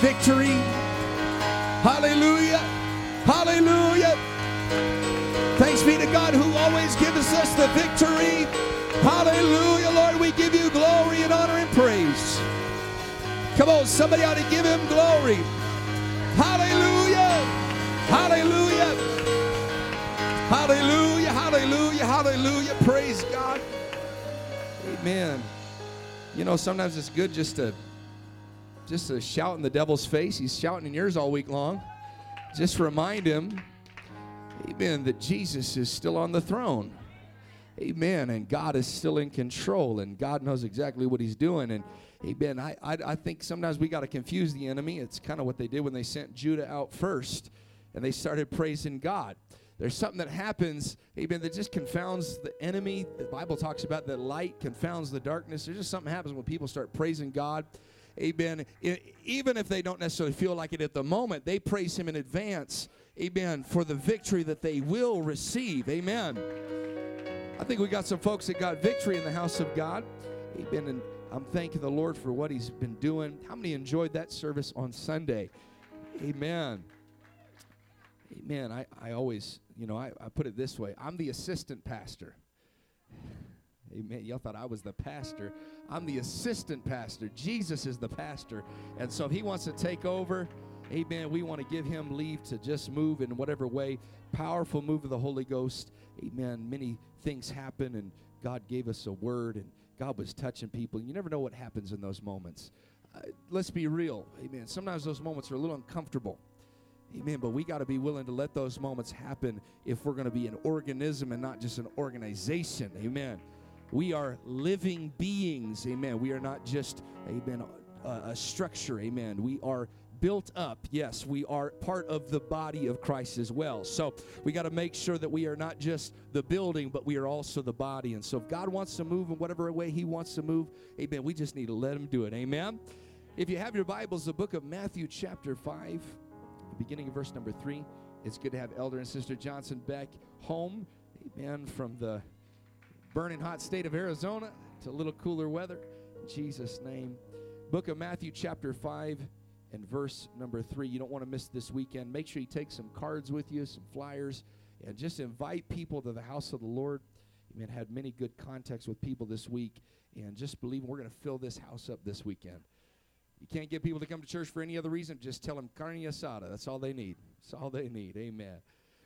victory. Hallelujah. Hallelujah. Thanks be to God who always gives us the victory. Hallelujah, Lord. We give you glory and honor and praise. Come on, somebody ought to give him glory. Hallelujah. Hallelujah. Hallelujah. Hallelujah. Hallelujah. Praise God. Amen. You know, sometimes it's good just to just a shout in the devil's face. He's shouting in yours all week long. Just remind him, amen, that Jesus is still on the throne. Amen. And God is still in control, and God knows exactly what He's doing. And amen. I, I, I think sometimes we got to confuse the enemy. It's kind of what they did when they sent Judah out first, and they started praising God. There's something that happens, amen, that just confounds the enemy. The Bible talks about that light confounds the darkness. There's just something happens when people start praising God. Amen. even if they don't necessarily feel like it at the moment, they praise Him in advance. Amen. For the victory that they will receive. Amen. I think we got some folks that got victory in the house of God. Amen. And I'm thanking the Lord for what He's been doing. How many enjoyed that service on Sunday? Amen. Amen. I, I always you know, I, I put it this way I'm the assistant pastor. Amen. Y'all thought I was the pastor. I'm the assistant pastor. Jesus is the pastor. And so if he wants to take over, amen, we want to give him leave to just move in whatever way. Powerful move of the Holy Ghost. Amen. Many things happen, and God gave us a word, and God was touching people. You never know what happens in those moments. Uh, let's be real. Amen. Sometimes those moments are a little uncomfortable. Amen. But we got to be willing to let those moments happen if we're going to be an organism and not just an organization. Amen. We are living beings. Amen. We are not just, amen, a, a structure. Amen. We are built up. Yes, we are part of the body of Christ as well. So we got to make sure that we are not just the building, but we are also the body. And so if God wants to move in whatever way He wants to move, amen, we just need to let Him do it. Amen. If you have your Bibles, the book of Matthew, chapter 5 beginning of verse number three. It's good to have Elder and Sister Johnson back home. Amen. From the burning hot state of Arizona to a little cooler weather. In Jesus' name. Book of Matthew, chapter 5 and verse number 3. You don't want to miss this weekend. Make sure you take some cards with you, some flyers, and just invite people to the house of the Lord. Amen. Had many good contacts with people this week. And just believe we're going to fill this house up this weekend. You can't get people to come to church for any other reason. Just tell them carne asada. That's all they need. That's all they need. Amen.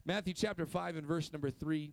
Matthew chapter 5 and verse number 3.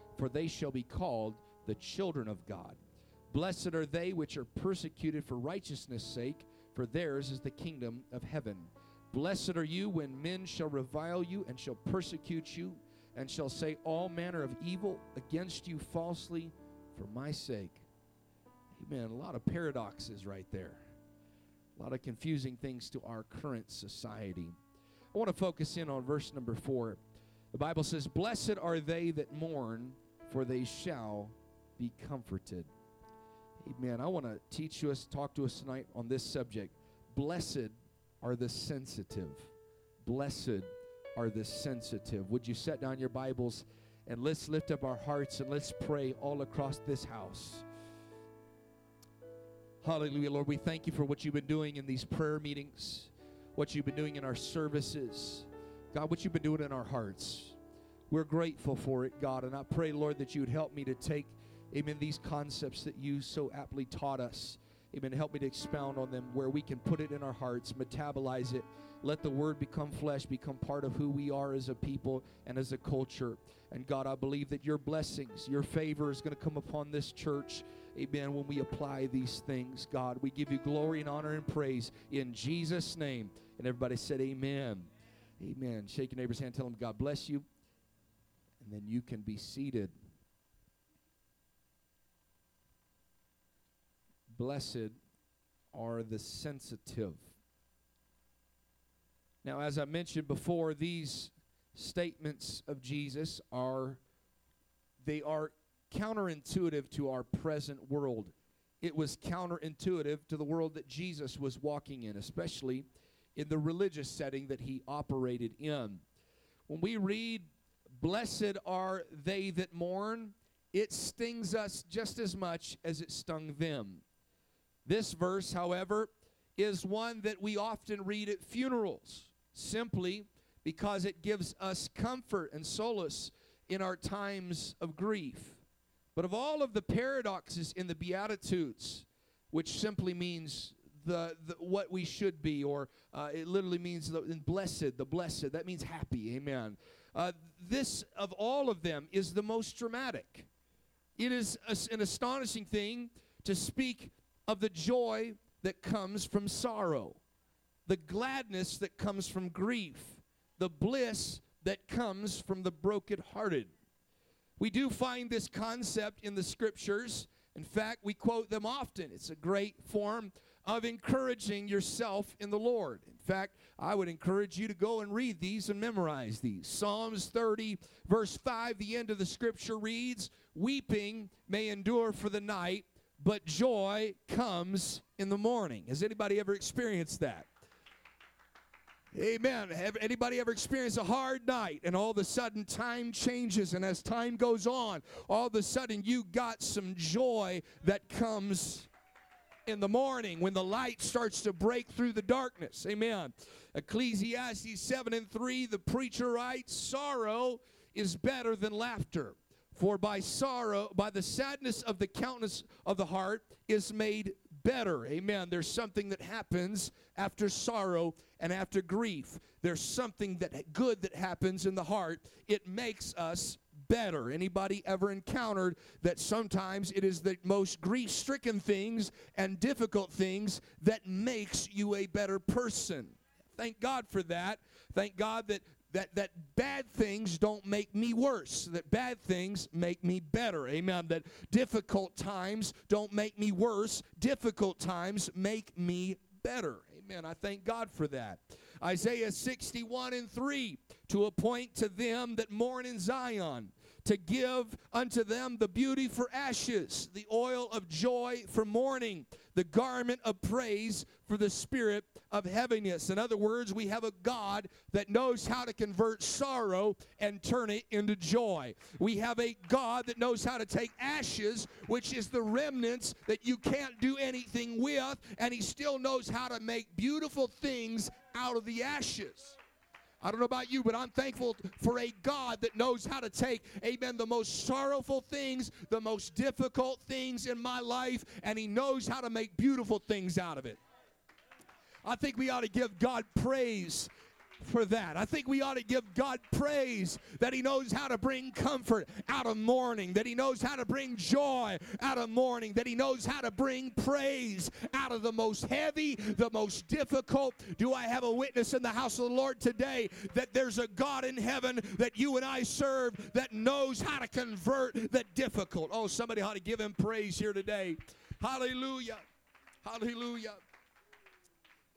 for they shall be called the children of God. Blessed are they which are persecuted for righteousness' sake, for theirs is the kingdom of heaven. Blessed are you when men shall revile you and shall persecute you, and shall say all manner of evil against you falsely for my sake. Amen. A lot of paradoxes right there. A lot of confusing things to our current society. I want to focus in on verse number four. The Bible says, Blessed are they that mourn, for they shall be comforted. Amen. I want to teach you us, talk to us tonight on this subject. Blessed are the sensitive. Blessed are the sensitive. Would you set down your Bibles and let's lift up our hearts and let's pray all across this house. Hallelujah, Lord. We thank you for what you've been doing in these prayer meetings, what you've been doing in our services. God, what you've been doing in our hearts. We're grateful for it, God. And I pray, Lord, that you would help me to take, amen, these concepts that you so aptly taught us. Amen. Help me to expound on them where we can put it in our hearts, metabolize it, let the word become flesh, become part of who we are as a people and as a culture. And God, I believe that your blessings, your favor is going to come upon this church amen, when we apply these things, God. We give you glory and honor and praise in Jesus' name. And everybody said, Amen. Amen. Shake your neighbor's hand, tell him, God bless you. And then you can be seated. Blessed are the sensitive. Now, as I mentioned before, these statements of Jesus are they are counterintuitive to our present world. It was counterintuitive to the world that Jesus was walking in, especially in the religious setting that he operated in. When we read, Blessed are they that mourn, it stings us just as much as it stung them. This verse, however, is one that we often read at funerals simply because it gives us comfort and solace in our times of grief. But of all of the paradoxes in the Beatitudes, which simply means the, the what we should be, or uh, it literally means the blessed, the blessed, that means happy, amen. Uh, this, of all of them, is the most dramatic. It is a, an astonishing thing to speak of the joy that comes from sorrow, the gladness that comes from grief, the bliss that comes from the brokenhearted. We do find this concept in the scriptures. In fact, we quote them often. It's a great form of encouraging yourself in the Lord. In fact, I would encourage you to go and read these and memorize these. Psalms 30, verse 5, the end of the scripture reads Weeping may endure for the night, but joy comes in the morning. Has anybody ever experienced that? Amen. Have anybody ever experienced a hard night and all of a sudden time changes and as time goes on, all of a sudden you got some joy that comes in the morning when the light starts to break through the darkness. Amen. Ecclesiastes 7 and 3, the preacher writes, Sorrow is better than laughter. For by sorrow, by the sadness of the countenance of the heart is made better. Amen. There's something that happens after sorrow and after grief. There's something that good that happens in the heart. It makes us better. Anybody ever encountered that sometimes it is the most grief-stricken things and difficult things that makes you a better person? Thank God for that. Thank God that that that bad things don't make me worse that bad things make me better amen that difficult times don't make me worse difficult times make me better amen i thank god for that isaiah 61 and 3 to appoint to them that mourn in zion to give unto them the beauty for ashes, the oil of joy for mourning, the garment of praise for the spirit of heaviness. In other words, we have a God that knows how to convert sorrow and turn it into joy. We have a God that knows how to take ashes, which is the remnants that you can't do anything with, and He still knows how to make beautiful things out of the ashes. I don't know about you, but I'm thankful for a God that knows how to take, amen, the most sorrowful things, the most difficult things in my life, and He knows how to make beautiful things out of it. I think we ought to give God praise for that. I think we ought to give God praise that He knows how to bring comfort out of mourning, that He knows how to bring joy out of mourning, that He knows how to bring praise out of the most heavy, the most difficult. Do I have a witness in the house of the Lord today that there's a God in heaven that you and I serve that knows how to convert the difficult? Oh, somebody ought to give Him praise here today. Hallelujah. Hallelujah.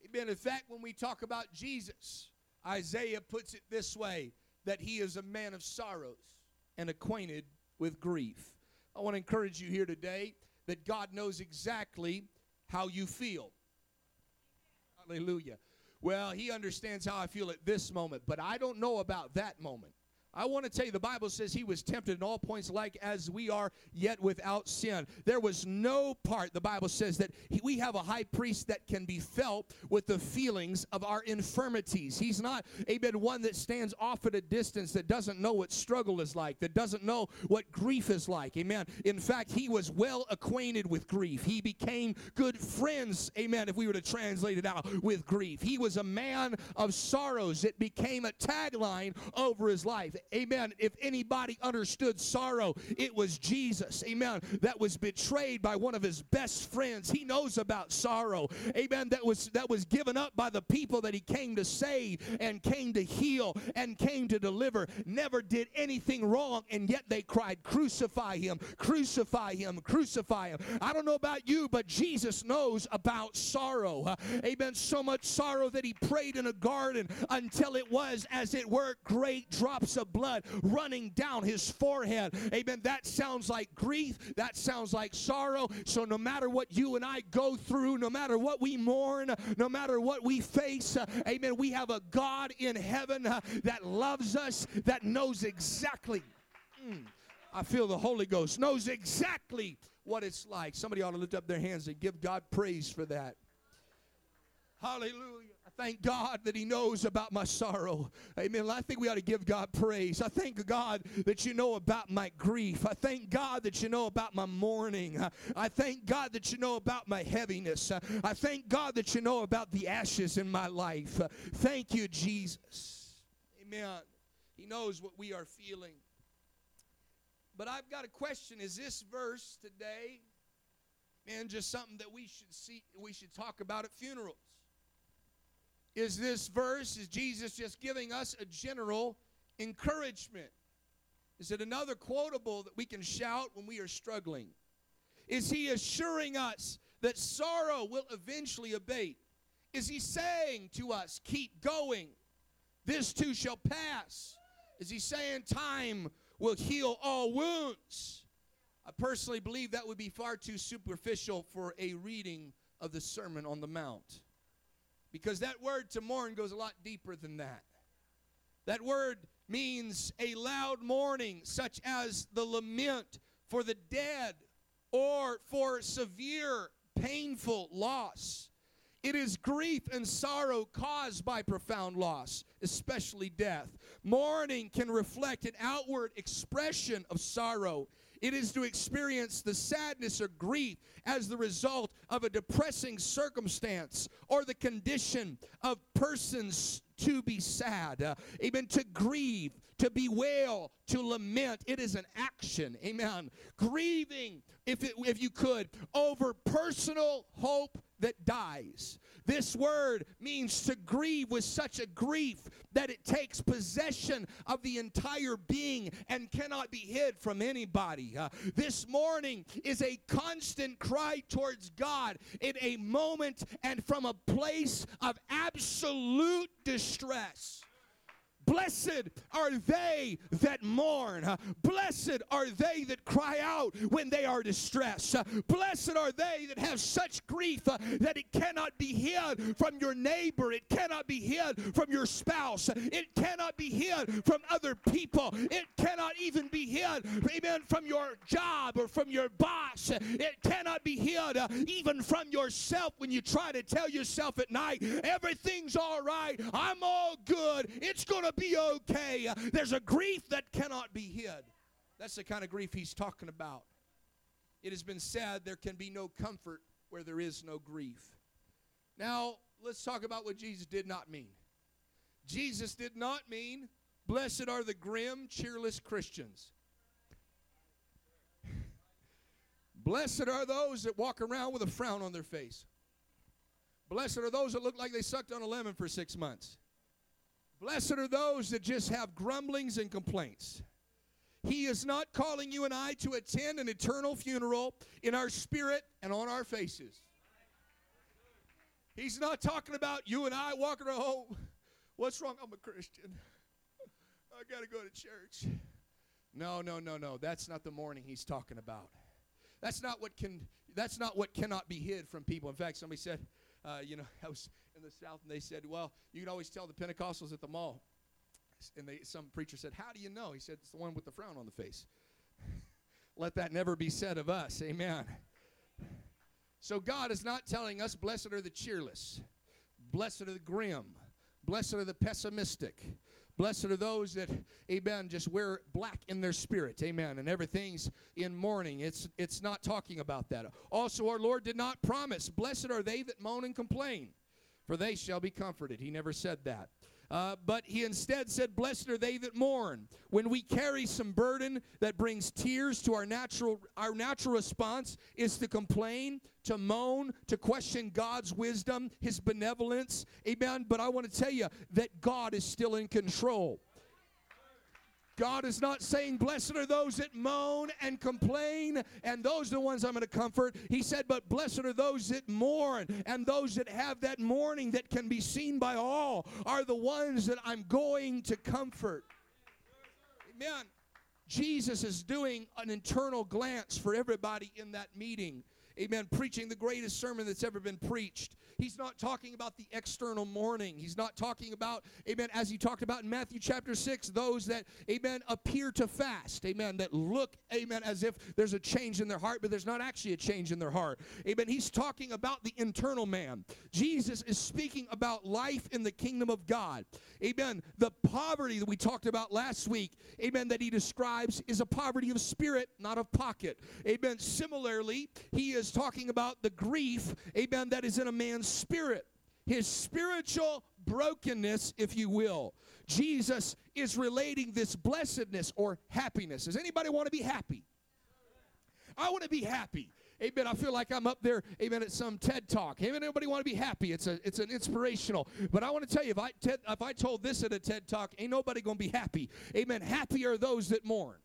Amen. In fact, when we talk about Jesus, Isaiah puts it this way that he is a man of sorrows and acquainted with grief. I want to encourage you here today that God knows exactly how you feel. Hallelujah. Well, he understands how I feel at this moment, but I don't know about that moment. I want to tell you, the Bible says he was tempted in all points like as we are, yet without sin. There was no part, the Bible says, that he, we have a high priest that can be felt with the feelings of our infirmities. He's not, a amen, one that stands off at a distance that doesn't know what struggle is like, that doesn't know what grief is like. Amen. In fact, he was well acquainted with grief. He became good friends, amen, if we were to translate it out, with grief. He was a man of sorrows. It became a tagline over his life amen, if anybody understood sorrow, it was Jesus, amen, that was betrayed by one of his best friends. He knows about sorrow, amen, that was that was given up by the people that he came to save and came to heal and came to deliver. Never did anything wrong, and yet they cried, Crucify him, crucify him, crucify him. I don't know about you, but Jesus knows about sorrow. Amen. So much sorrow that he prayed in a garden until it was, as it were, great drops of blood running down his forehead. Amen. That sounds like grief. That sounds like sorrow. So no matter what you and I go through, no matter what we mourn, no matter what we face, uh, amen, we have a God in heaven uh, that loves us, that knows exactly. Mm, I feel the Holy Ghost knows exactly what it's like. Somebody ought to lift up their hands and give God praise for that. Hallelujah. Thank God that He knows about my sorrow. Amen. I think we ought to give God praise. I thank God that you know about my grief. I thank God that you know about my mourning. I thank God that you know about my heaviness. I thank God that you know about the ashes in my life. Thank you, Jesus. Amen. He knows what we are feeling. But I've got a question. Is this verse today, man, just something that we should see, we should talk about at funerals? Is this verse, is Jesus just giving us a general encouragement? Is it another quotable that we can shout when we are struggling? Is he assuring us that sorrow will eventually abate? Is he saying to us, keep going? This too shall pass. Is he saying time will heal all wounds? I personally believe that would be far too superficial for a reading of the Sermon on the Mount. Because that word to mourn goes a lot deeper than that. That word means a loud mourning, such as the lament for the dead or for severe, painful loss. It is grief and sorrow caused by profound loss, especially death. Mourning can reflect an outward expression of sorrow. It is to experience the sadness or grief as the result of a depressing circumstance or the condition of persons to be sad. Uh, amen. To grieve, to bewail, to lament. It is an action. Amen. Grieving, if, it, if you could, over personal hope that dies. This word means to grieve with such a grief that it takes possession of the entire being and cannot be hid from anybody. Uh, this mourning is a constant cry towards God in a moment and from a place of absolute distress. Blessed are they that mourn. Blessed are they that cry out when they are distressed. Blessed are they that have such grief that it cannot be hid from your neighbor. It cannot be hid from your spouse. It cannot be hid from other people. It cannot even be hid, amen, from your job or from your boss. It cannot be hid uh, even from yourself when you try to tell yourself at night, everything's all right. I'm all good. It's going to be okay. There's a grief that cannot be hid. That's the kind of grief he's talking about. It has been said there can be no comfort where there is no grief. Now, let's talk about what Jesus did not mean. Jesus did not mean, blessed are the grim, cheerless Christians. Blessed are those that walk around with a frown on their face. Blessed are those that look like they sucked on a lemon for six months. Blessed are those that just have grumblings and complaints. He is not calling you and I to attend an eternal funeral in our spirit and on our faces. He's not talking about you and I walking around, oh, what's wrong? I'm a Christian. I got to go to church. No, no, no, no. That's not the mourning he's talking about. That's not what can that's not what cannot be hid from people. In fact, somebody said, uh, you know, I was in the South and they said, well, you can always tell the Pentecostals at the mall. And they, some preacher said, how do you know? He said, it's the one with the frown on the face. Let that never be said of us. Amen. So God is not telling us, blessed are the cheerless, blessed are the grim, blessed are the pessimistic. Blessed are those that, amen, just wear black in their spirit, amen, and everything's in mourning. It's, it's not talking about that. Also, our Lord did not promise, blessed are they that moan and complain, for they shall be comforted. He never said that. Uh, but he instead said, Blessed are they that mourn. When we carry some burden that brings tears to our natural, our natural response is to complain, to moan, to question God's wisdom, his benevolence. Amen. But I want to tell you that God is still in control. God is not saying, Blessed are those that moan and complain, and those are the ones I'm going to comfort. He said, But blessed are those that mourn, and those that have that mourning that can be seen by all are the ones that I'm going to comfort. Amen. Jesus is doing an internal glance for everybody in that meeting amen, preaching the greatest sermon that's ever been preached. He's not talking about the external mourning. He's not talking about, amen, as he talked about in Matthew chapter 6, those that, amen, appear to fast, amen, that look, amen, as if there's a change in their heart, but there's not actually a change in their heart. Amen. He's talking about the internal man. Jesus is speaking about life in the kingdom of God. Amen. The poverty that we talked about last week, amen, that he describes is a poverty of spirit, not of pocket. Amen. Similarly, he is talking about the grief, amen, that is in a man's spirit. His spiritual brokenness, if you will. Jesus is relating this blessedness or happiness. Does anybody want to be happy? I want to be happy. Amen. I feel like I'm up there, amen, at some TED talk. Amen. Everybody want to be happy. It's a it's an inspirational. But I want to tell you, if I if I told this at a TED talk, ain't nobody gonna be happy. Amen. Happy are those that mourn.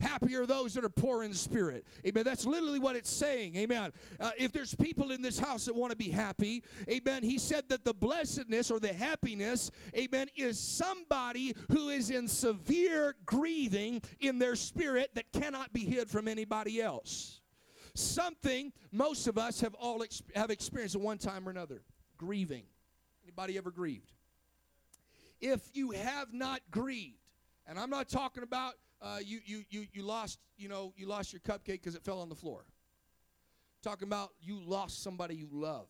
Happy are those that are poor in spirit. Amen. That's literally what it's saying. Amen. Uh, if there's people in this house that want to be happy, amen. He said that the blessedness or the happiness, amen, is somebody who is in severe grieving in their spirit that cannot be hid from anybody else. Something most of us have all ex- have experienced at one time or another. Grieving. Anybody ever grieved? If you have not grieved, and I'm not talking about uh, you, you, you, you lost, you know, you lost your cupcake because it fell on the floor. Talking about you lost somebody you love.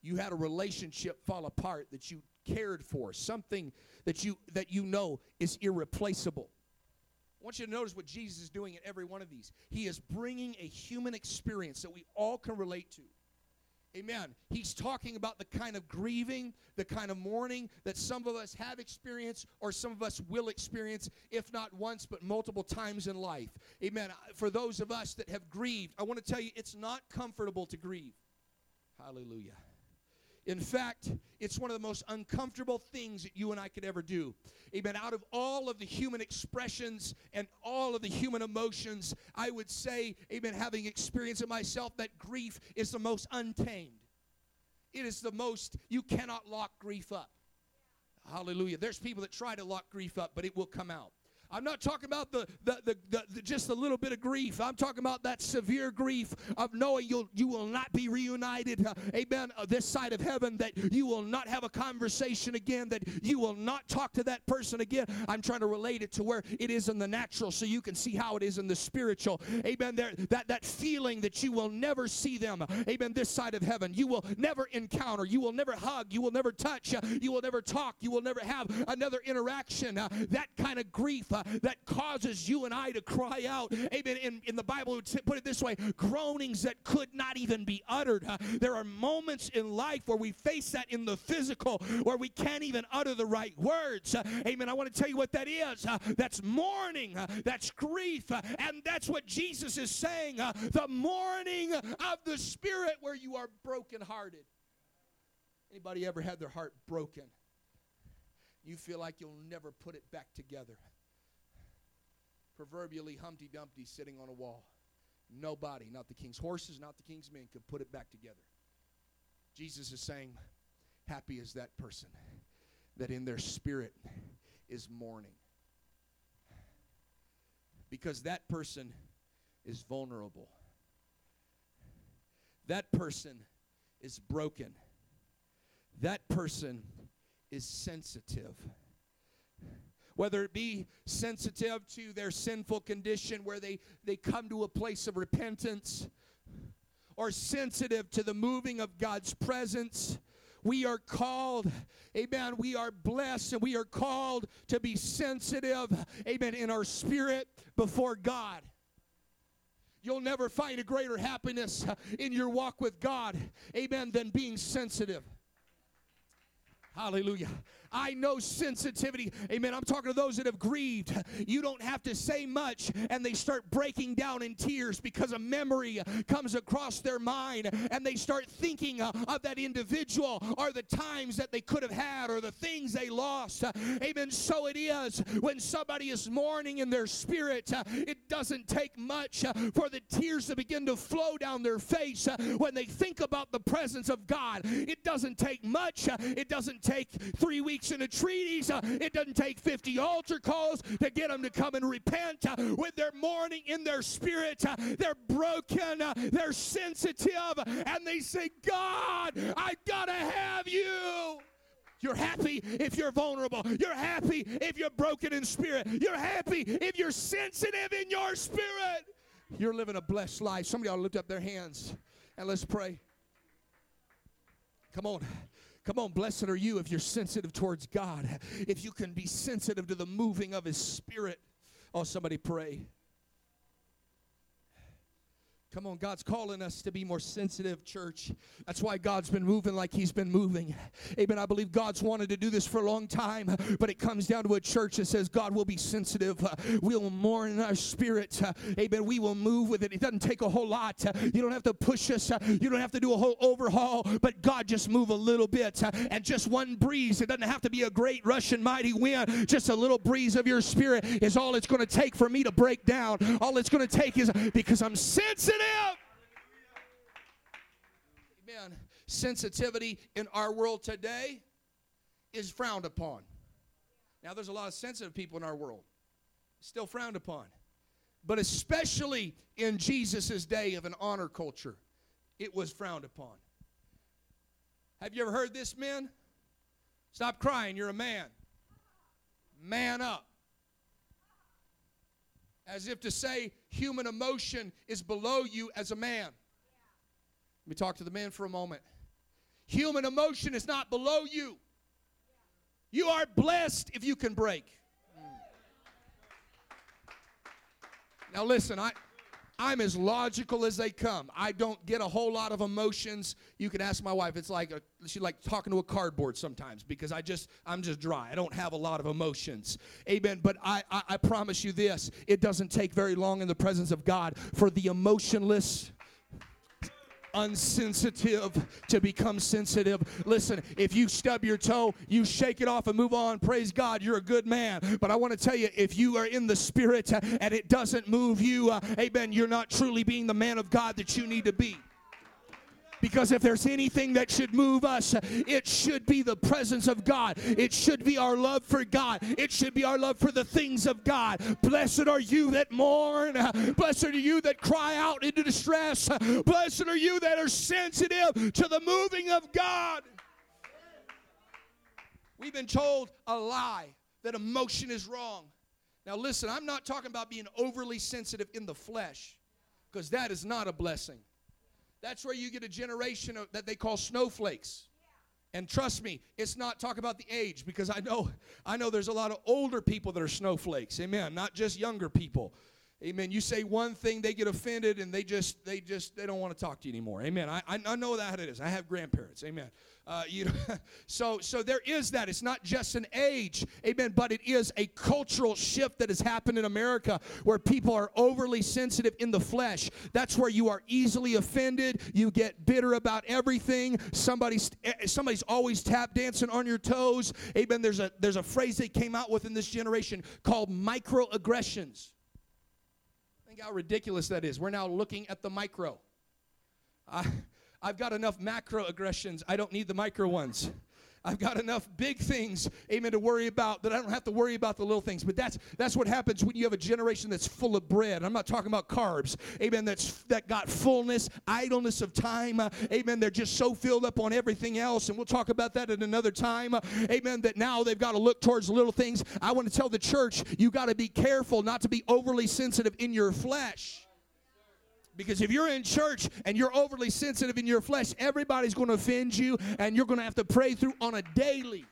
You had a relationship fall apart that you cared for, something that you that you know is irreplaceable. I want you to notice what Jesus is doing in every one of these. He is bringing a human experience that we all can relate to. Amen. He's talking about the kind of grieving, the kind of mourning that some of us have experienced or some of us will experience, if not once, but multiple times in life. Amen. For those of us that have grieved, I want to tell you it's not comfortable to grieve. Hallelujah. In fact, it's one of the most uncomfortable things that you and I could ever do. Amen. Out of all of the human expressions and all of the human emotions, I would say, amen, having experienced it myself, that grief is the most untamed. It is the most, you cannot lock grief up. Hallelujah. There's people that try to lock grief up, but it will come out. I'm not talking about the, the, the, the, the just a little bit of grief. I'm talking about that severe grief of knowing you'll, you will not be reunited, uh, amen, uh, this side of heaven, that you will not have a conversation again, that you will not talk to that person again. I'm trying to relate it to where it is in the natural so you can see how it is in the spiritual. Amen. There, that, that feeling that you will never see them, amen, this side of heaven. You will never encounter, you will never hug, you will never touch, uh, you will never talk, you will never have another interaction. Uh, that kind of grief that causes you and I to cry out. Amen. In, in the Bible, would put it this way groanings that could not even be uttered. Uh, there are moments in life where we face that in the physical, where we can't even utter the right words. Uh, amen. I want to tell you what that is. That's mourning, that's grief, and that's what Jesus is saying the mourning of the Spirit where you are brokenhearted. Anybody ever had their heart broken? You feel like you'll never put it back together proverbially Humpty Dumpty sitting on a wall. Nobody, not the king's horses, not the king's men, could put it back together. Jesus is saying, Happy is that person that in their spirit is mourning. Because that person is vulnerable. That person is broken. That person is sensitive whether it be sensitive to their sinful condition where they, they come to a place of repentance, or sensitive to the moving of God's presence. We are called, amen. We are blessed and we are called to be sensitive, amen, in our spirit before God. You'll never find a greater happiness in your walk with God, amen, than being sensitive. Hallelujah. I know sensitivity. Amen. I'm talking to those that have grieved. You don't have to say much, and they start breaking down in tears because a memory comes across their mind, and they start thinking uh, of that individual or the times that they could have had or the things they lost. Amen. So it is when somebody is mourning in their spirit, uh, it doesn't take much uh, for the tears to begin to flow down their face when they think about the presence of God. It doesn't take much, it doesn't take three weeks weeks in a treaties. Uh, it doesn't take 50 altar calls to get them to come and repent. Uh, with their mourning in their spirit, uh, they're broken, they're sensitive, and they say, God, I gotta have you. You're happy if you're vulnerable. You're happy if you're broken in spirit. You're happy if you're sensitive in your spirit. You're living a blessed life. Ought to lift up their hands and let's pray. Come on. Come on, blessed are you if you're sensitive towards God, if you can be sensitive to the moving of His Spirit. Oh, somebody pray. Come on, God's calling us to be more sensitive, church. That's why God's been moving like He's been moving. Amen. I believe God's wanted to do this for a long time, but it comes down to a church that says, God will be sensitive. We'll mourn our spirit. Amen. We will move with it. It doesn't take a whole lot. You don't have to push us. You don't have to do a whole overhaul, but God just move a little bit. And just one breeze. It doesn't have to be a great Russian mighty wind. Just a little breeze of your spirit is all it's going to take for me to break down. All it's going to take is because I'm sensitive Amen. Sensitivity in our world today is frowned upon. Now, there's a lot of sensitive people in our world, still frowned upon. But especially in Jesus' day of an honor culture, it was frowned upon. Have you ever heard this, men? Stop crying, you're a man. Man up as if to say human emotion is below you as a man. Let me talk to the men for a moment. Human emotion is not below you. You are blessed if you can break. Now, listen, I, I'm as logical as they come. I don't get a whole lot of emotions. You can ask my wife. It's like a, she like talking to a cardboard sometimes because I just I'm just dry. I don't have a lot of emotions. Amen. But I, I, I promise you this: it doesn't take very long in the presence of God for the emotionless unsensitive to become sensitive. Listen, if you stub your toe, you shake it off and move on. Praise God, you're a good man. But I want to tell you, if you are in the spirit and it doesn't move you, uh, amen, you're not truly being the man of God that you need to be. Because if there's anything that should move us, it should be the presence of God. It should be our love for God. It should be our love for the things of God. Blessed are you that mourn. Blessed are you that cry out into distress. Blessed are you that are sensitive to the moving of God. We've been told a lie that emotion is wrong. Now, listen, I'm not talking about being overly sensitive in the flesh, because that is not a blessing. That's where you get a generation of, that they call snowflakes. And trust me, it's not talk about the age because I know I know there's a lot of older people that are snowflakes. Amen. Not just younger people. Amen. You say one thing, they get offended, and they just they just they don't want to talk to you anymore. Amen. I I know that it is. I have grandparents. Amen. Uh, you know, so so there is that. It's not just an age, amen, but it is a cultural shift that has happened in America where people are overly sensitive in the flesh. That's where you are easily offended. You get bitter about everything. Somebody's eh, somebody's always tap dancing on your toes. Amen. There's a there's a phrase they came out with in this generation called microaggressions. Think how ridiculous that is. We're now looking at the micro. I, I've got enough macro aggressions. I don't need the micro ones. I've got enough big things, amen, to worry about that I don't have to worry about the little things. But that's that's what happens when you have a generation that's full of bread. I'm not talking about carbs, amen. That's that got fullness, idleness of time, uh, amen. They're just so filled up on everything else, and we'll talk about that at another time, uh, amen. That now they've got to look towards little things. I want to tell the church you got to be careful not to be overly sensitive in your flesh. Because if you're in church and you're overly sensitive in your flesh, everybody's going to offend you and you're going to have to pray through on a daily.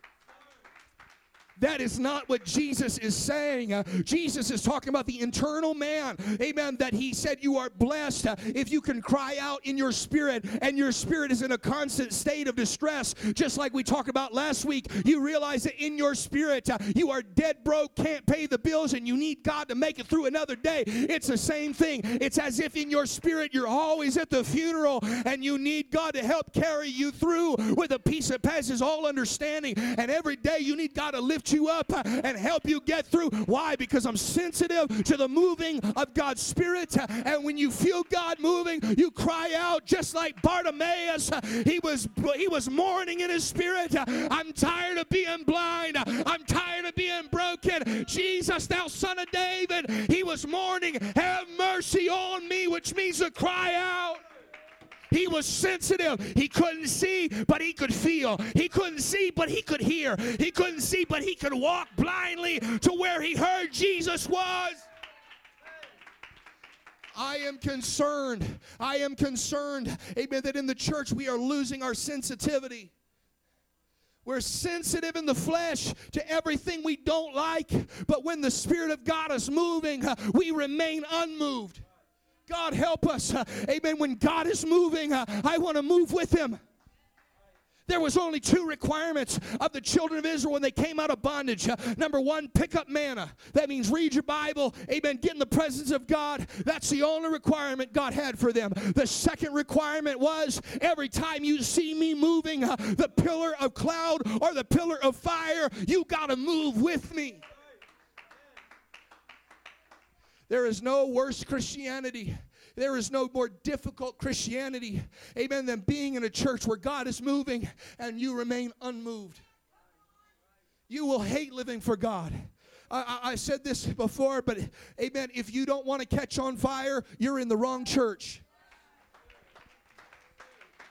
That is not what Jesus is saying. Uh, Jesus is talking about the internal man. Amen. That he said you are blessed uh, if you can cry out in your spirit and your spirit is in a constant state of distress. Just like we talked about last week, you realize that in your spirit uh, you are dead broke, can't pay the bills, and you need God to make it through another day. It's the same thing. It's as if in your spirit you're always at the funeral and you need God to help carry you through with a peace that passes all understanding. And every day you need God to lift lift you up and help you get through. Why? Because I'm sensitive to the moving of God's Spirit. And when you feel God moving, you cry out just like Bartimaeus. He was he was mourning in his spirit. I'm tired of being blind. I'm tired of being broken. Jesus, thou son of David, he was mourning. Have mercy on me, which means to cry out. He was sensitive. He couldn't see, but he could feel. He couldn't see, but he could hear. He couldn't see, but he could walk blindly to where he heard Jesus was. I am concerned. I am concerned, amen, that in the church we are losing our sensitivity. We're sensitive in the flesh to everything we don't like, but when the Spirit of God is moving, we remain unmoved. God help us. Amen. When God is moving, I want to move with him. There was only two requirements of the children of Israel when they came out of bondage. Number one, pick up manna. That means read your Bible. Amen. Get in the presence of God. That's the only requirement God had for them. The second requirement was every time you see me moving, the pillar of cloud or the pillar of fire, you got to move with me. There is no worse Christianity. There is no more difficult Christianity, amen, than being in a church where God is moving and you remain unmoved. You will hate living for God. I, I, said this before, but amen. If you don't want to catch on fire, you're in the wrong church.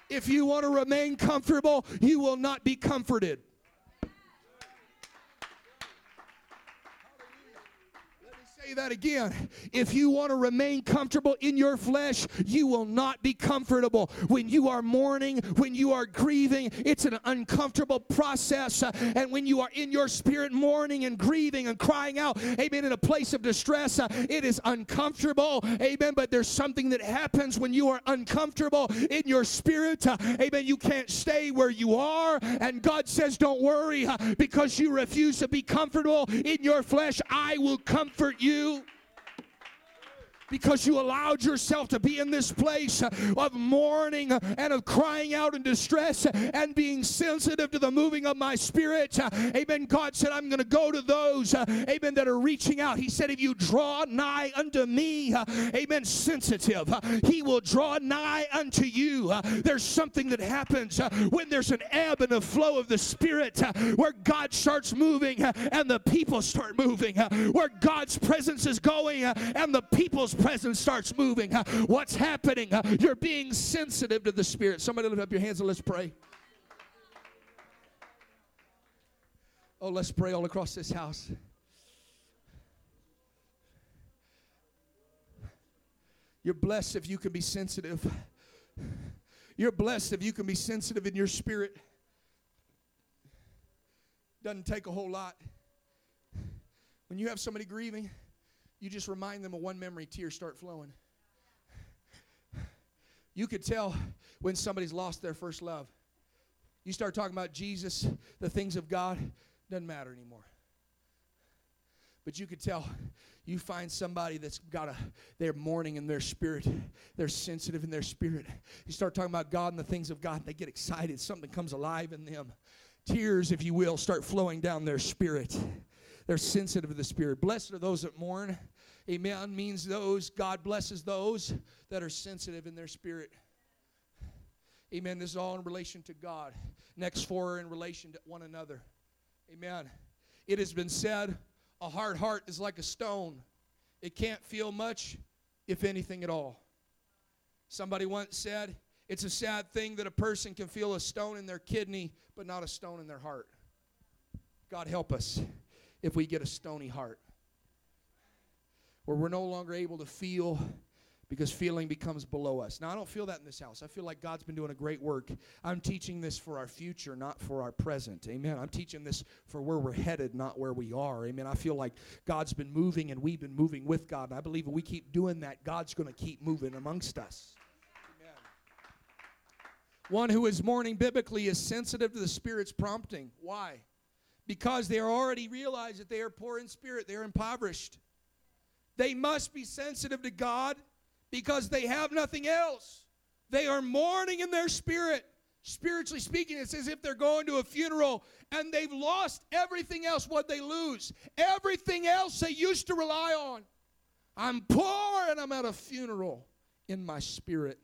If you want to remain comfortable, you will not be comforted. Say that again. If you want to remain comfortable in your flesh, you will not be comfortable. When you are mourning, when you are grieving, it's an uncomfortable process. And when you are in your spirit mourning and grieving and crying out, amen, in a place of distress, it is uncomfortable. Amen. But there's something that happens when you are uncomfortable in your spirit. Amen. You can't stay where you are. And God says, don't worry because you refuse to be comfortable in your flesh. I will comfort you you because you allowed yourself to be in this place of mourning and of crying out in distress and being sensitive to the moving of my spirit. Amen. God said, I'm going to go to those, amen, that are reaching out. He said, if you draw nigh unto me, amen, sensitive, he will draw nigh unto you. There's something that happens when there's an ebb and a flow of the spirit where God starts moving and the people start moving, where God's presence is going and the people's presence starts moving. What's happening? You're being sensitive to the Spirit. Somebody lift up your hands and let's pray. Oh, let's pray all across this house. You're blessed if you can be sensitive. You're blessed if you can be sensitive in your spirit. Doesn't take a whole lot. When you have somebody grieving, you just remind them of one memory, tears start flowing. You could tell when somebody's lost their first love. You start talking about Jesus, the things of God, doesn't matter anymore. But you could tell you find somebody that's got a they're mourning in their spirit they're sensitive in their spirit you start talking about god and the things of god they get excited something comes alive in them tears if you will start flowing down their spirit they're sensitive to the spirit blessed are those that mourn Amen means those, God blesses those that are sensitive in their spirit. Amen. This is all in relation to God. Next four are in relation to one another. Amen. It has been said a hard heart is like a stone, it can't feel much, if anything at all. Somebody once said, it's a sad thing that a person can feel a stone in their kidney, but not a stone in their heart. God help us if we get a stony heart where we're no longer able to feel because feeling becomes below us. Now, I don't feel that in this house. I feel like God's been doing a great work. I'm teaching this for our future, not for our present. Amen. I'm teaching this for where we're headed, not where we are. Amen. I feel like God's been moving and we've been moving with God. And I believe if we keep doing that, God's going to keep moving amongst us. Amen. One who is mourning biblically is sensitive to the Spirit's prompting. Why? Because they already realize that they are poor in spirit, they're impoverished. They must be sensitive to God because they have nothing else. They are mourning in their spirit. Spiritually speaking, it's as if they're going to a funeral and they've lost everything else. What they lose? Everything else they used to rely on. I'm poor and I'm at a funeral in my spirit.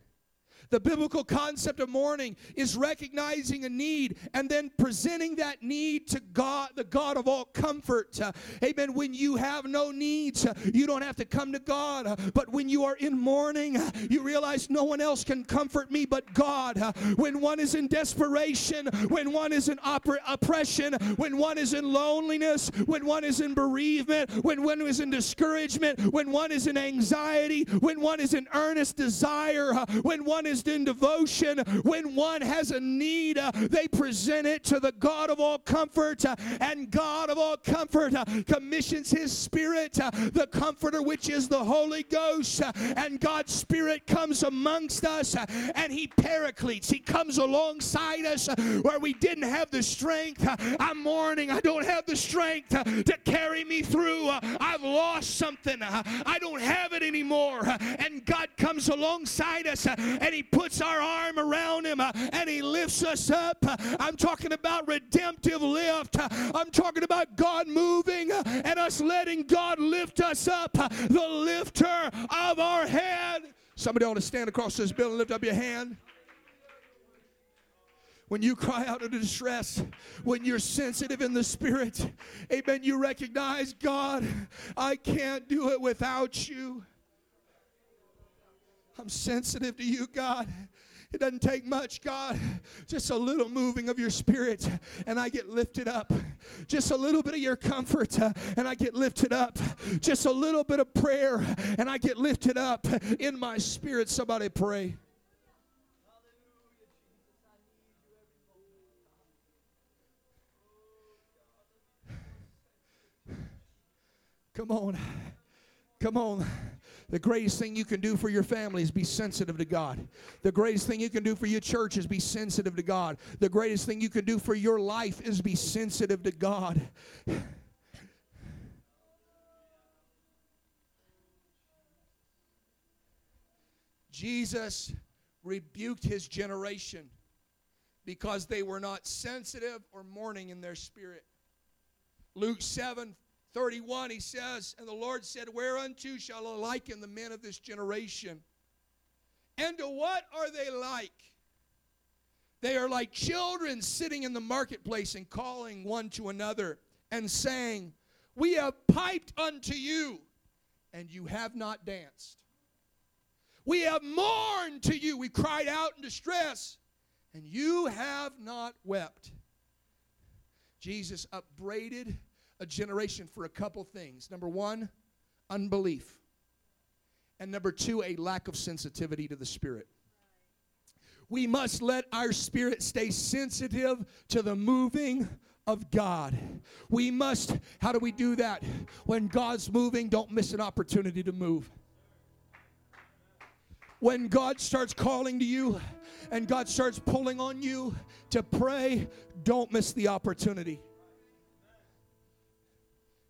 The biblical concept of mourning is recognizing a need and then presenting that need to God, the God of all comfort. Uh, amen. When you have no needs, uh, you don't have to come to God. Uh, but when you are in mourning, uh, you realize no one else can comfort me but God. Uh, when one is in desperation, when one is in oppression, when one is in loneliness, when one is in bereavement, when one is in discouragement, when one is in anxiety, when one is in earnest desire, uh, when one is in devotion. When one has a need, uh, they present it to the God of all comfort, uh, and God of all comfort uh, commissions His Spirit, uh, the Comforter, which is the Holy Ghost, uh, and God's Spirit comes amongst us, uh, and He paracletes. He comes alongside us where we didn't have the strength. I'm mourning. I don't have the strength to carry me through. I've lost something. I don't have it anymore. And God comes alongside us and He puts our arm around him uh, and he lifts us up. I'm talking about redemptive lift. I'm talking about God moving uh, and us letting God lift us up, uh, the lifter of our head. Somebody ought to stand across this building, lift up your hand when you cry out in distress, when you're sensitive in the spirit, amen, you recognize, God, I can't do it without you. I'm sensitive to you, God. It doesn't take much, God. Just a little moving of your spirit, and I get lifted up. Just a little bit of your comfort, uh, and I get lifted up. Just a little bit of prayer, and I get lifted up in my spirit. Somebody pray. Come on. Come on. The greatest thing you can do for your family is be sensitive to God. The greatest thing you can do for your church is be sensitive to God. The greatest thing you can do for your life is be sensitive to God. Jesus rebuked his generation because they were not sensitive or mourning in their spirit. Luke 7 31, he says, And the Lord said, Whereunto shall I liken the men of this generation? And to what are they like? They are like children sitting in the marketplace and calling one to another and saying, We have piped unto you, and you have not danced. We have mourned to you. We cried out in distress, and you have not wept. Jesus upbraided a generation for a couple things. Number one, unbelief. And number two, a lack of sensitivity to the Spirit. We must let our spirit stay sensitive to the moving of God. We must, how do we do that? When God's moving, don't miss an opportunity to move. When God starts calling to you and God starts pulling on you to pray, don't miss the opportunity.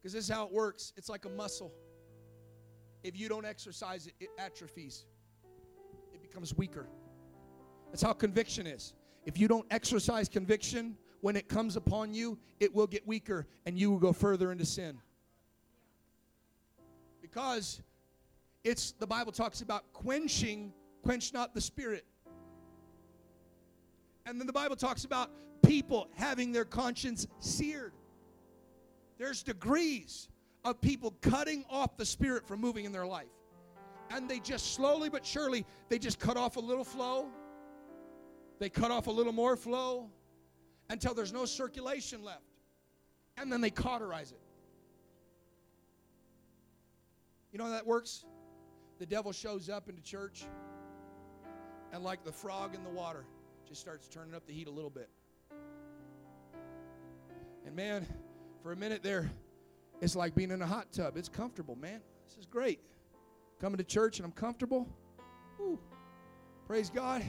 Because this is how it works it's like a muscle. If you don't exercise it, it atrophies, it becomes weaker. That's how conviction is. If you don't exercise conviction, when it comes upon you, it will get weaker and you will go further into sin. Because it's the Bible talks about quenching, quench not the spirit. And then the Bible talks about people having their conscience seared. There's degrees of people cutting off the Spirit from moving in their life. And they just slowly but surely, they just cut off a little flow. They cut off a little more flow until there's no circulation left. And then they cauterize it. You know how that works? the devil shows up into church and, like the frog in the water, just starts turning up the heat a little bit. And man, for a minute there, it's like being in a hot tub. It's comfortable, man. This is great. Coming to church and I'm comfortable. Ooh, praise God.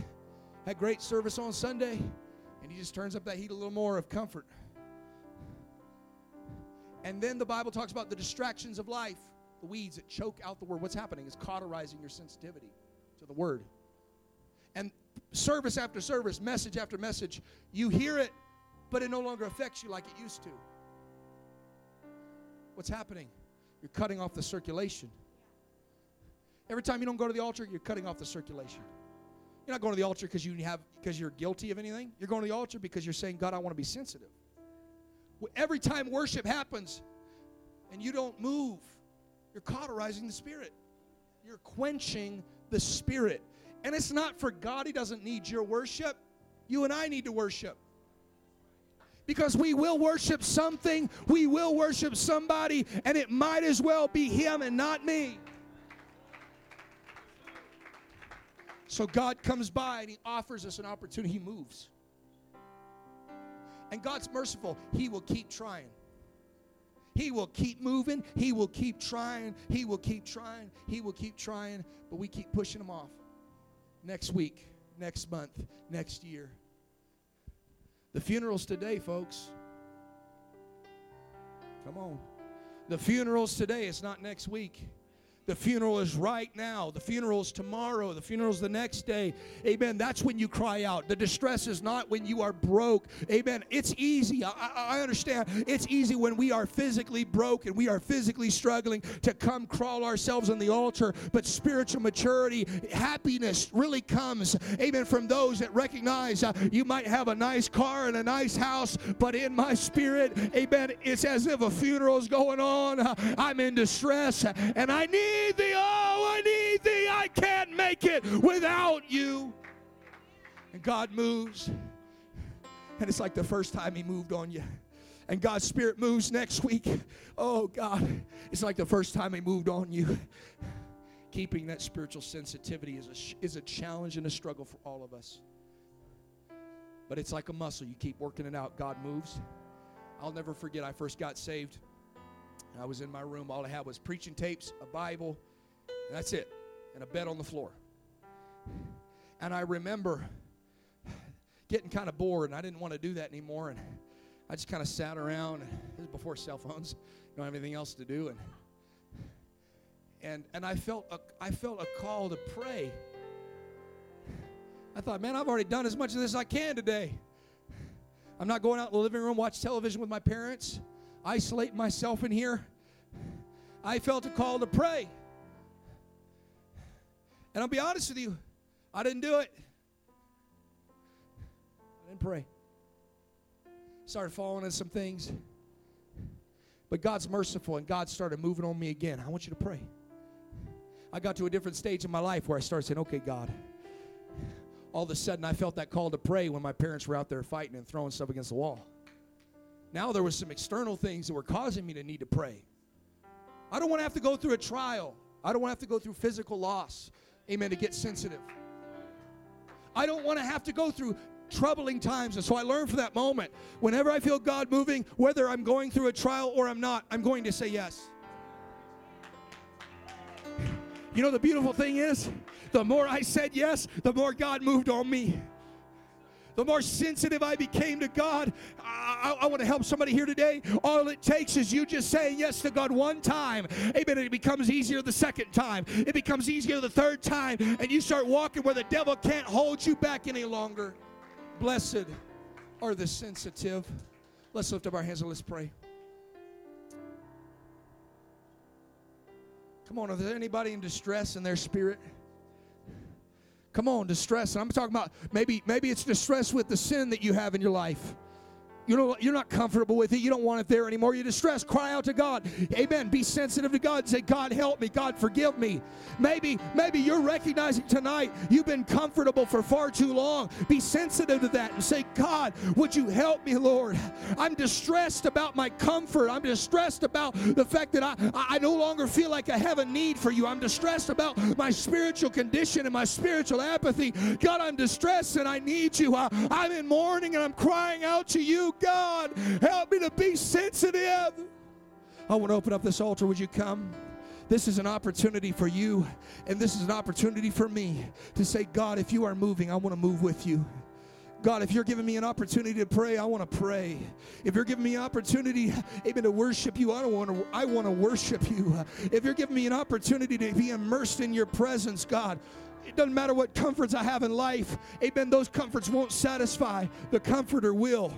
Had great service on Sunday, and he just turns up that heat a little more of comfort. And then the Bible talks about the distractions of life, the weeds that choke out the word. What's happening is cauterizing your sensitivity to the word. And service after service, message after message, you hear it, but it no longer affects you like it used to. What's happening? You're cutting off the circulation. Every time you don't go to the altar, you're cutting off the circulation. You're not going to the altar because you have because you're guilty of anything. You're going to the altar because you're saying, God, I want to be sensitive. Every time worship happens and you don't move, you're cauterizing the spirit. You're quenching the spirit. And it's not for God, He doesn't need your worship. You and I need to worship. Because we will worship something, we will worship somebody, and it might as well be Him and not me. So God comes by and He offers us an opportunity. He moves. And God's merciful. He will keep trying. He will keep moving. He will keep trying. He will keep trying. He will keep trying. But we keep pushing Him off. Next week, next month, next year. The funeral's today, folks. Come on. The funeral's today, it's not next week. The funeral is right now. The funeral is tomorrow. The funeral is the next day. Amen. That's when you cry out. The distress is not when you are broke. Amen. It's easy. I, I understand. It's easy when we are physically broke and we are physically struggling to come crawl ourselves on the altar. But spiritual maturity, happiness really comes, amen, from those that recognize uh, you might have a nice car and a nice house, but in my spirit, amen, it's as if a funeral is going on. I'm in distress and I need need thee. Oh, I need thee. I can't make it without you. And God moves. And it's like the first time He moved on you. And God's Spirit moves next week. Oh, God. It's like the first time He moved on you. Keeping that spiritual sensitivity is a, is a challenge and a struggle for all of us. But it's like a muscle. You keep working it out. God moves. I'll never forget, I first got saved. I was in my room. All I had was preaching tapes, a Bible, and that's it, and a bed on the floor. And I remember getting kind of bored, and I didn't want to do that anymore. And I just kind of sat around. This was before cell phones. Don't have anything else to do, and and and I felt a, I felt a call to pray. I thought, man, I've already done as much of this as I can today. I'm not going out in the living room watch television with my parents isolate myself in here. I felt a call to pray. And I'll be honest with you, I didn't do it. I didn't pray. Started falling into some things. But God's merciful and God started moving on me again. I want you to pray. I got to a different stage in my life where I started saying, okay, God. All of a sudden, I felt that call to pray when my parents were out there fighting and throwing stuff against the wall. Now there was some external things that were causing me to need to pray. I don't want to have to go through a trial. I don't want to have to go through physical loss. Amen. To get sensitive. I don't want to have to go through troubling times. And so I learned from that moment. Whenever I feel God moving, whether I'm going through a trial or I'm not, I'm going to say yes. You know, the beautiful thing is, the more I said yes, the more God moved on me the more sensitive I became to God. I, I, I want to help somebody here today. All it takes is you just saying yes to God one time. Amen. It becomes easier the second time, it becomes easier the third time, and you start walking where the devil can't hold you back any longer. Blessed are the sensitive. Let's lift up our hands and let's pray. Come on, is there anybody in distress in their spirit? Come on, distress. And I'm talking about maybe maybe it's distress with the sin that you have in your life. You know you're not comfortable with it. You don't want it there anymore. You're distressed. Cry out to god. Amen. Be sensitive to god. Say god help me. God forgive me. Maybe maybe you're recognizing tonight you've been comfortable for far too long. Be sensitive to that and say god would you help me lord? I'm distressed about my comfort. I'm distressed about the fact that i i no longer feel like i have a need for you. I'm distressed about my spiritual condition and my spiritual apathy. God i'm distressed and i need you. I, i'm in mourning and i'm crying out to you God. Help me to be sensitive. I want to open up this altar. Would you come? This is an opportunity for you, and this is an opportunity for me to say, God, if you are moving, I want to move with you. God, if you're giving me an opportunity to pray, I want to pray. If you're giving me an opportunity, amen, to worship you, I don't want to. I want to worship you. If you're giving me an opportunity to be immersed in your presence, God, it doesn't matter what comforts I have in life. Amen. Those comforts won't satisfy. The Comforter will.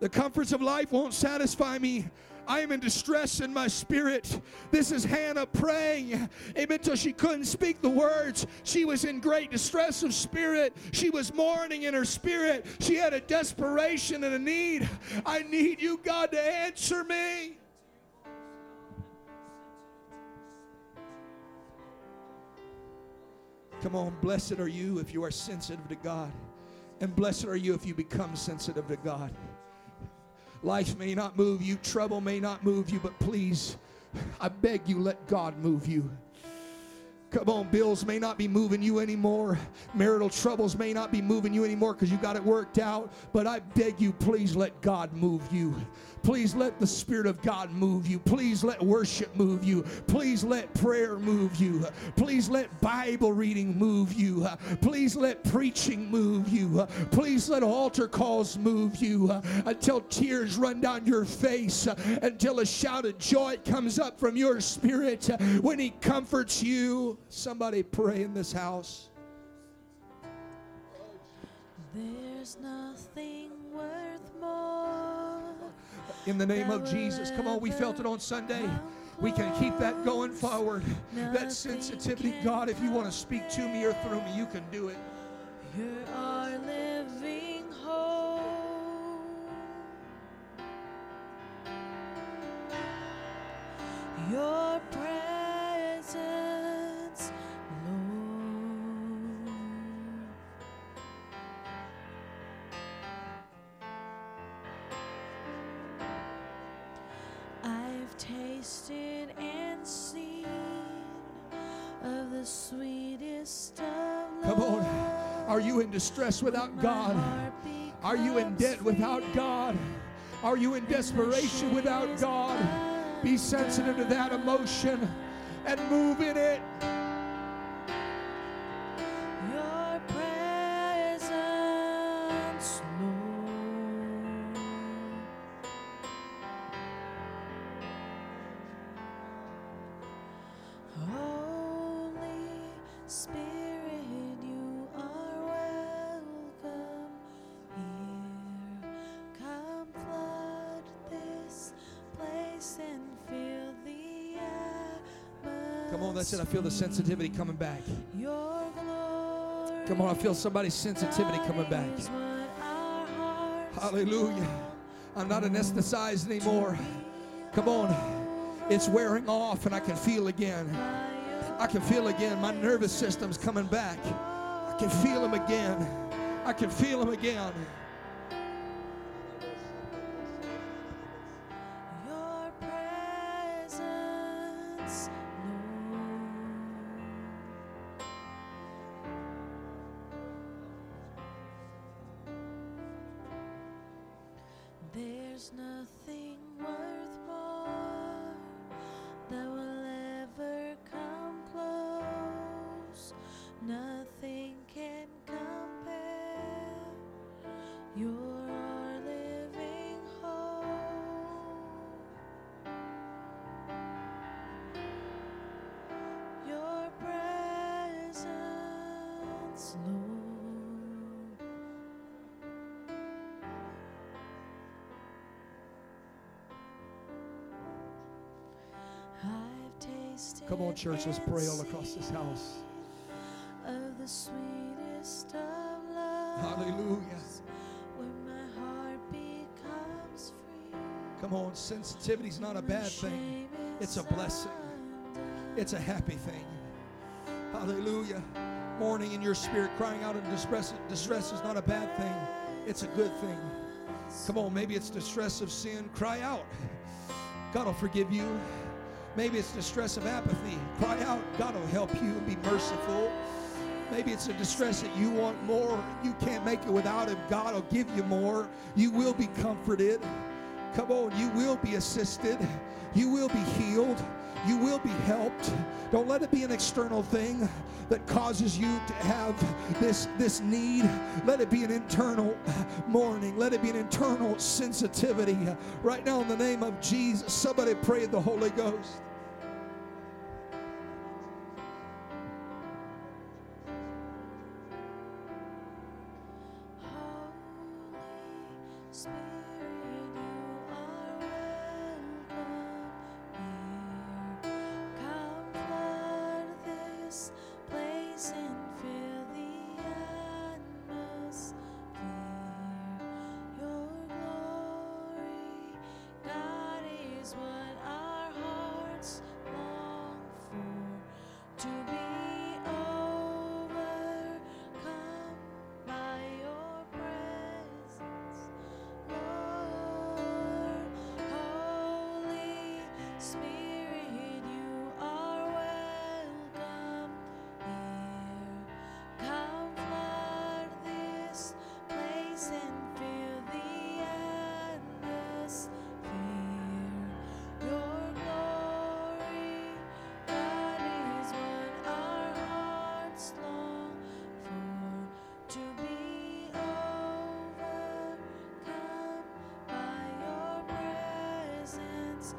The comforts of life won't satisfy me. I am in distress in my spirit. This is Hannah praying. Amen. Until she couldn't speak the words. She was in great distress of spirit. She was mourning in her spirit. She had a desperation and a need. I need you, God, to answer me. Come on, blessed are you if you are sensitive to God. And blessed are you if you become sensitive to God. Life may not move you, trouble may not move you, but please, I beg you, let God move you. Come on, bills may not be moving you anymore. Marital troubles may not be moving you anymore because you got it worked out. But I beg you, please let God move you. Please let the Spirit of God move you. Please let worship move you. Please let prayer move you. Please let Bible reading move you. Please let preaching move you. Please let altar calls move you until tears run down your face, until a shout of joy comes up from your spirit when He comforts you. Somebody pray in this house. There's nothing worth more. In the name of Jesus. Come on, we felt it on Sunday. We can keep that going forward. That sensitivity, God, if you want to speak to me or through me, you can do it. You're our living hope. Your presence, Come on. Are you in distress without God? Are you in debt without. God? Are you in desperation without God? Be sensitive to that emotion and move in it. Come on, that's it. I feel the sensitivity coming back. Come on, I feel somebody's sensitivity coming back. is what our hearts Hallelujah. I'm not anesthetized anymore. Come on. It's wearing off and I can feel again. I can feel again. My nervous system's coming back. I can feel him again. I can feel him again. Church, let's pray all across this house. seen Of the sweetest of love. Hallelujah. When my Come on, sensitivity's not a bad thing. It's a blessing. It's a happy thing. Hallelujah. Mourning in your spirit, crying out in distress, distress is not a bad thing. It's a good thing. Come on, maybe it's distress of sin. Cry out. God will forgive you. Maybe it's distress of apathy. Cry out. God will help you and be merciful. Maybe it's a distress that you want more. You can't make it without Him. God will give you more. You will be comforted. Come on, you will be assisted. You will be healed. You will be helped. Don't let it be an external thing that causes you to have this, this need. Let it be an internal mourning. Let it be an internal sensitivity. Right now, in the name of Jesus, somebody pray the Holy Ghost. Presence,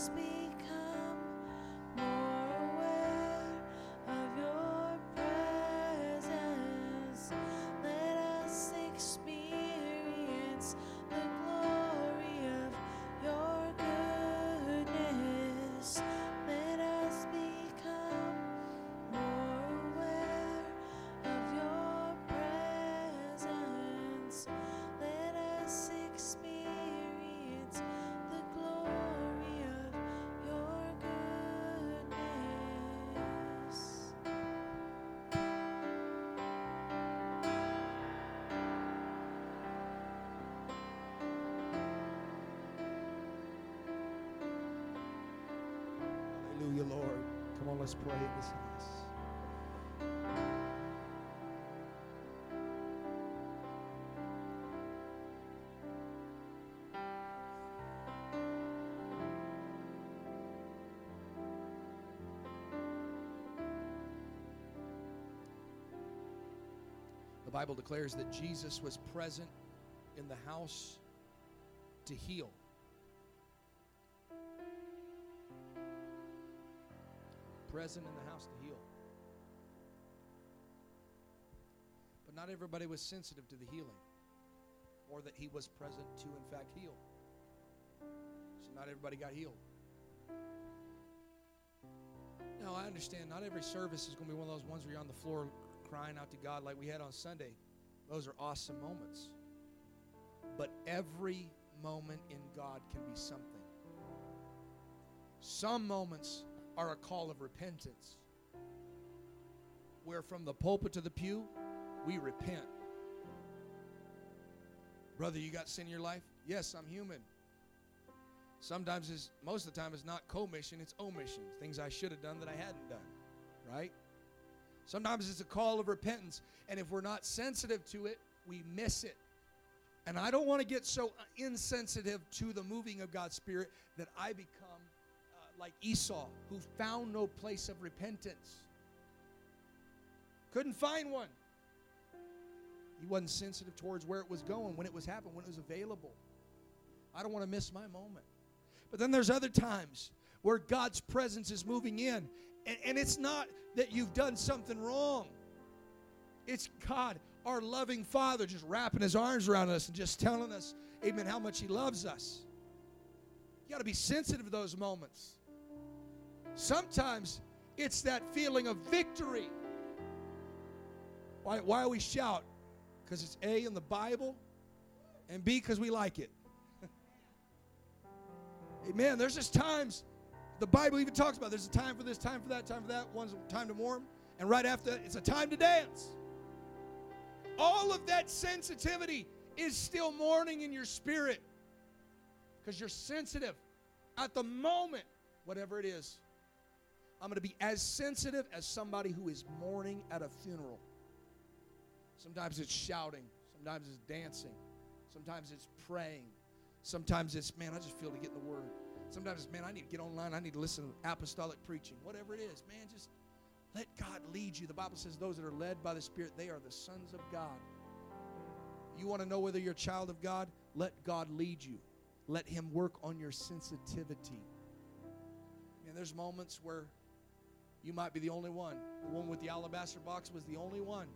Us Hallelujah, Lord. Come on, let's pray in this house. The Bible declares that Jesus was present in the house to heal. Present in the house to heal. But not everybody was sensitive to the healing or that he was present to, in fact, heal. So not everybody got healed. Now, I understand not every service is going to be one of those ones where you're on the floor crying out to God like we had on Sunday. Those are awesome moments. But every moment in God can be something. Some moments are a call of repentance, where from the pulpit to the pew, we repent. Brother, you got sin in your life? Yes, I'm human. Sometimes, it's, most of the time, it's not commission, it's omission. Things I should have done that I hadn't done. right? Sometimes it's a call of repentance. And if we're not sensitive to it, we miss it. And I don't want to get so insensitive to the moving of God's Spirit that I become like Esau, who found no place of repentance. Couldn't find one. He wasn't sensitive towards where it was going, when it was happening, when it was available. I don't want to miss my moment. But then there's other times where God's presence is moving in. And, and it's not that you've done something wrong, it's God, our loving Father, just wrapping his arms around us and just telling us, Amen, how much he loves us. You got to be sensitive to those moments. Sometimes it's that feeling of victory. Why, why we shout? Because it's A in the Bible, and B because we like it. Amen. There's just times the Bible even talks about there's a time for this, time for that, time for that. One's time to mourn, and right after it's a time to dance. All of that sensitivity is still mourning in your spirit because you're sensitive at the moment, whatever it is. I'm going to be as sensitive as somebody who is mourning at a funeral. Sometimes it's shouting, sometimes it's dancing, sometimes it's praying, sometimes it's, man, I just feel to get in the Word. Sometimes it's, man, I need to get online, I need to listen to apostolic preaching. Whatever it is, man, just let God lead you. The Bible says those that are led by the Spirit, they are the sons of God. You want to know whether you're a child of God? Let God lead you. Let Him work on your sensitivity. Man, there's moments where you might be the only one. The one with the alabaster box was the only one.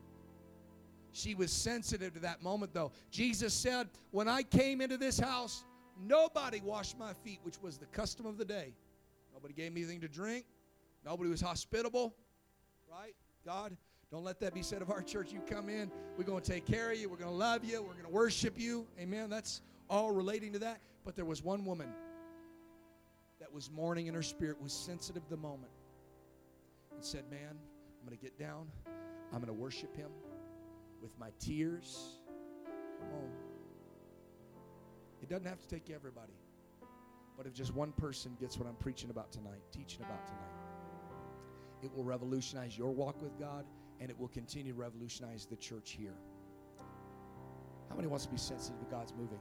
She was sensitive to that moment, though. Jesus said, When I came into this house, nobody washed my feet, which was the custom of the day. Nobody gave me anything to drink. Nobody was hospitable, right? God, don't let that be said of our church. You come in, we're going to take care of you, we're going to love you, we're going to worship you. Amen. That's all relating to that. But there was one woman that was mourning in her spirit, was sensitive to the moment, and said, Man, I'm going to get down, I'm going to worship him with my tears. Come on. It doesn't have to take everybody. But if just one person gets what I'm preaching about tonight, teaching about tonight, it will revolutionize your walk with God and it will continue to revolutionize the church here. How many wants to be sensitive to God's moving?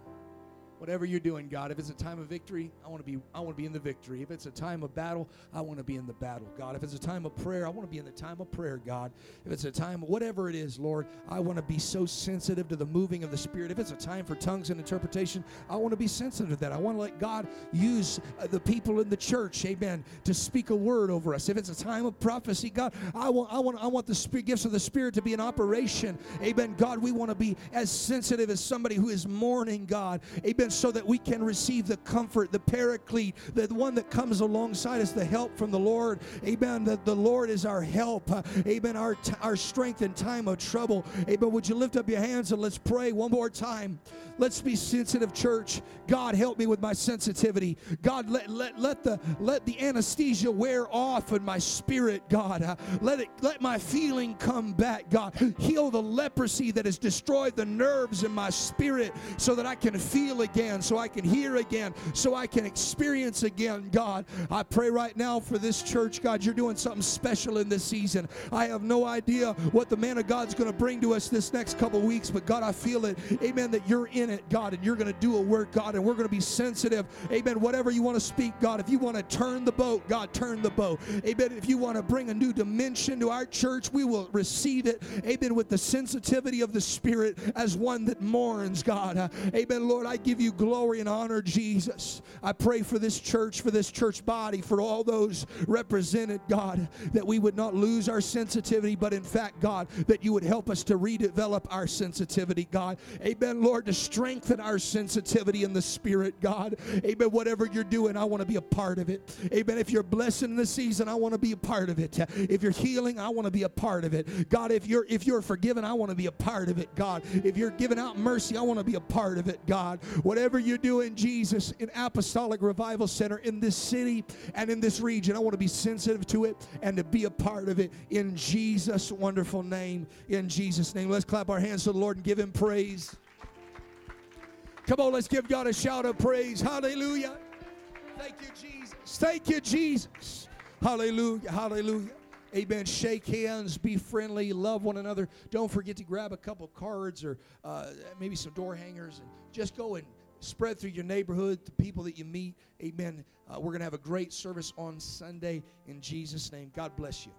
Whatever you're doing, God, if it's a time of victory, I want to be I want to be in the victory. If it's a time of battle, I want to be in the battle, God. If it's a time of prayer, I want to be in the time of prayer, God. If it's a time whatever it is, Lord, I want to be so sensitive to the moving of the Spirit. If it's a time for tongues and interpretation, I want to be sensitive to that. I want to let God use uh, the people in the church, amen, to speak a word over us. If it's a time of prophecy, God, I want I want I want the spirit, gifts of the Spirit to be in operation. Amen. God, we want to be as sensitive as somebody who is mourning, God. Amen so that we can receive the comfort, the paraclete, the one that comes alongside us, the help from the Lord. Amen. That the Lord is our help. Amen. Our, t- our strength in time of trouble. Amen. Would you lift up your hands and let's pray one more time? Let's be sensitive, church. God, help me with my sensitivity. God, let, let, let, the, let the anesthesia wear off in my spirit, God. Let, it, let my feeling come back, God. Heal the leprosy that has destroyed the nerves in my spirit so that I can feel again, so I can hear again, so I can experience again, God. I pray right now for this church, God. You're doing something special in this season. I have no idea what the man of God's going to bring to us this next couple weeks, but God, I feel it. Amen. That you're in it, God, and you're going to do a work, God, and we're going to be sensitive. Amen. Whatever you want to speak, God, if you want to turn the boat, God, turn the boat. Amen. If you want to bring a new dimension to our church, we will receive it. Amen. With the sensitivity of the Spirit as one that mourns, God. Amen. Lord, I give you glory and honor, Jesus. I pray for this church, for this church body, for all those represented, God, that we would not lose our sensitivity, but in fact, God, that you would help us to redevelop our sensitivity, God. Amen, Lord, to strengthen our sensitivity in the Spirit, God. Amen. Whatever you're doing, I want to be a part of it. Amen. If you're blessing in the season, I want to be a part of it. If you're healing, I want to be a part of it. God, if you're if you're forgiven, I want to be a part of it, God. If you're giving out mercy, I want to be a part of it, God. Whatever you're in Jesus, in Apostolic Revival Center in this city and in this region, I want to be sensitive to it and to be a part of it in Jesus' wonderful name. In Jesus' name. Let's clap our hands to the Lord and give him praise. Come on, let's give God a shout of praise. Hallelujah. Thank you, Jesus. Thank you, Jesus. Hallelujah. Hallelujah. Amen. Shake hands, be friendly, love one another. Don't forget to grab a couple cards or uh, maybe some door hangers and just go and spread through your neighborhood, the people that you meet. Amen. Uh, we're going to have a great service on Sunday in Jesus' name. God bless you.